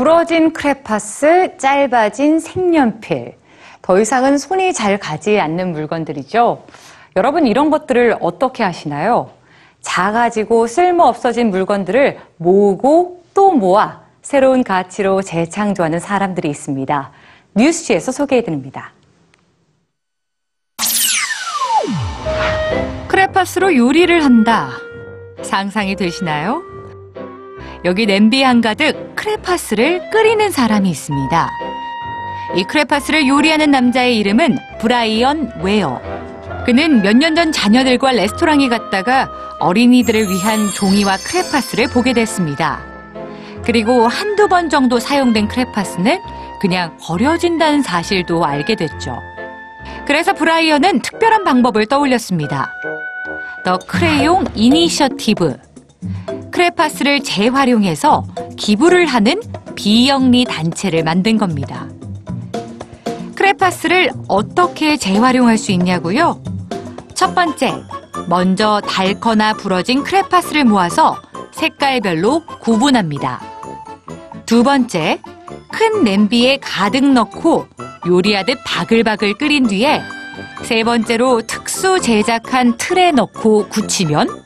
부러진 크레파스, 짧아진 색연필. 더 이상은 손이 잘 가지 않는 물건들이죠. 여러분 이런 것들을 어떻게 하시나요? 작아지고 쓸모 없어진 물건들을 모으고 또 모아 새로운 가치로 재창조하는 사람들이 있습니다. 뉴스지에서 소개해 드립니다. 크레파스로 요리를 한다. 상상이 되시나요? 여기 냄비 한가득 크레파스를 끓이는 사람이 있습니다. 이 크레파스를 요리하는 남자의 이름은 브라이언 웨어. 그는 몇 년 전 자녀들과 레스토랑에 갔다가 어린이들을 위한 종이와 크레파스를 보게 됐습니다. 그리고 한두 번 정도 사용된 크레파스는 그냥 버려진다는 사실도 알게 됐죠. 그래서 브라이언은 특별한 방법을 떠올렸습니다. The Crayon Initiative. 크레파스를 재활용해서 기부를 하는 비영리 단체를 만든 겁니다. 크레파스를 어떻게 재활용할 수 있냐고요? 첫 번째, 먼저 닳거나 부러진 크레파스를 모아서 색깔별로 구분합니다. 두 번째, 큰 냄비에 가득 넣고 요리하듯 바글바글 끓인 뒤에 세 번째로 특수 제작한 틀에 넣고 굳히면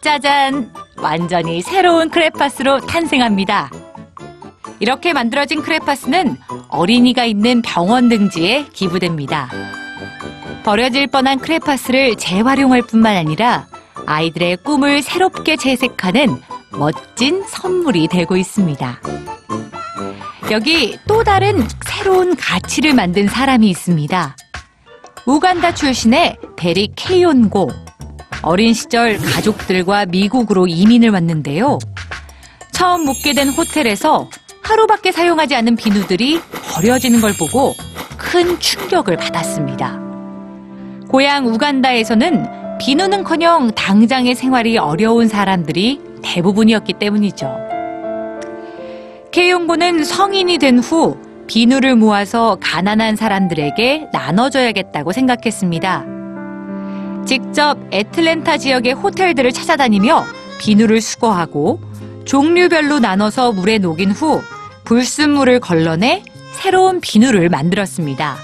짜잔! 완전히 새로운 크레파스로 탄생합니다. 이렇게 만들어진 크레파스는 어린이가 있는 병원 등지에 기부됩니다. 버려질 뻔한 크레파스를 재활용할 뿐만 아니라 아이들의 꿈을 새롭게 채색하는 멋진 선물이 되고 있습니다. 여기 또 다른 새로운 가치를 만든 사람이 있습니다. 우간다 출신의 데릭 케이온고. 어린 시절 가족들과 미국으로 이민을 왔는데요. 처음 묵게 된 호텔에서 하루밖에 사용하지 않은 비누들이 버려지는 걸 보고 큰 충격을 받았습니다. 고향 우간다에서는 비누는커녕 당장의 생활이 어려운 사람들이 대부분이었기 때문이죠. 케용고는 성인이 된 후 비누를 모아서 가난한 사람들에게 나눠줘야겠다고 생각했습니다. 직접 애틀랜타 지역의 호텔들을 찾아다니며 비누를 수거하고 종류별로 나눠서 물에 녹인 후 불순물을 걸러내 새로운 비누를 만들었습니다.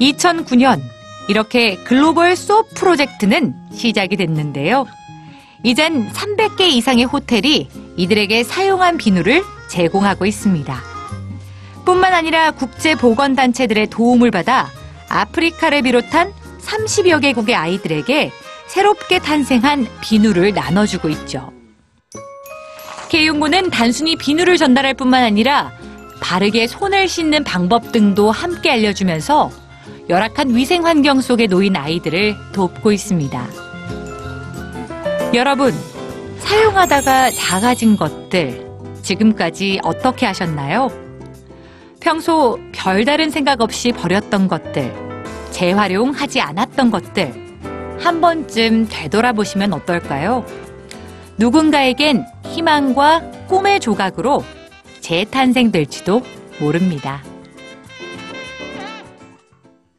2009년 이렇게 글로벌 소프 프로젝트는 시작이 됐는데요. 이젠 300개 이상의 호텔이 이들에게 사용한 비누를 제공하고 있습니다. 뿐만 아니라 국제보건단체들의 도움을 받아 아프리카를 비롯한 30여 개국의 아이들에게 새롭게 탄생한 비누를 나눠주고 있죠. K용고는 단순히 비누를 전달할 뿐만 아니라 바르게 손을 씻는 방법 등도 함께 알려주면서 열악한 위생 환경 속에 놓인 아이들을 돕고 있습니다. 여러분, 사용하다가 작아진 것들 지금까지 어떻게 하셨나요? 평소 별다른 생각 없이 버렸던 것들, 재활용하지 않았던 것들, 한 번쯤 되돌아보시면 어떨까요? 누군가에겐 희망과 꿈의 조각으로 재탄생될지도 모릅니다.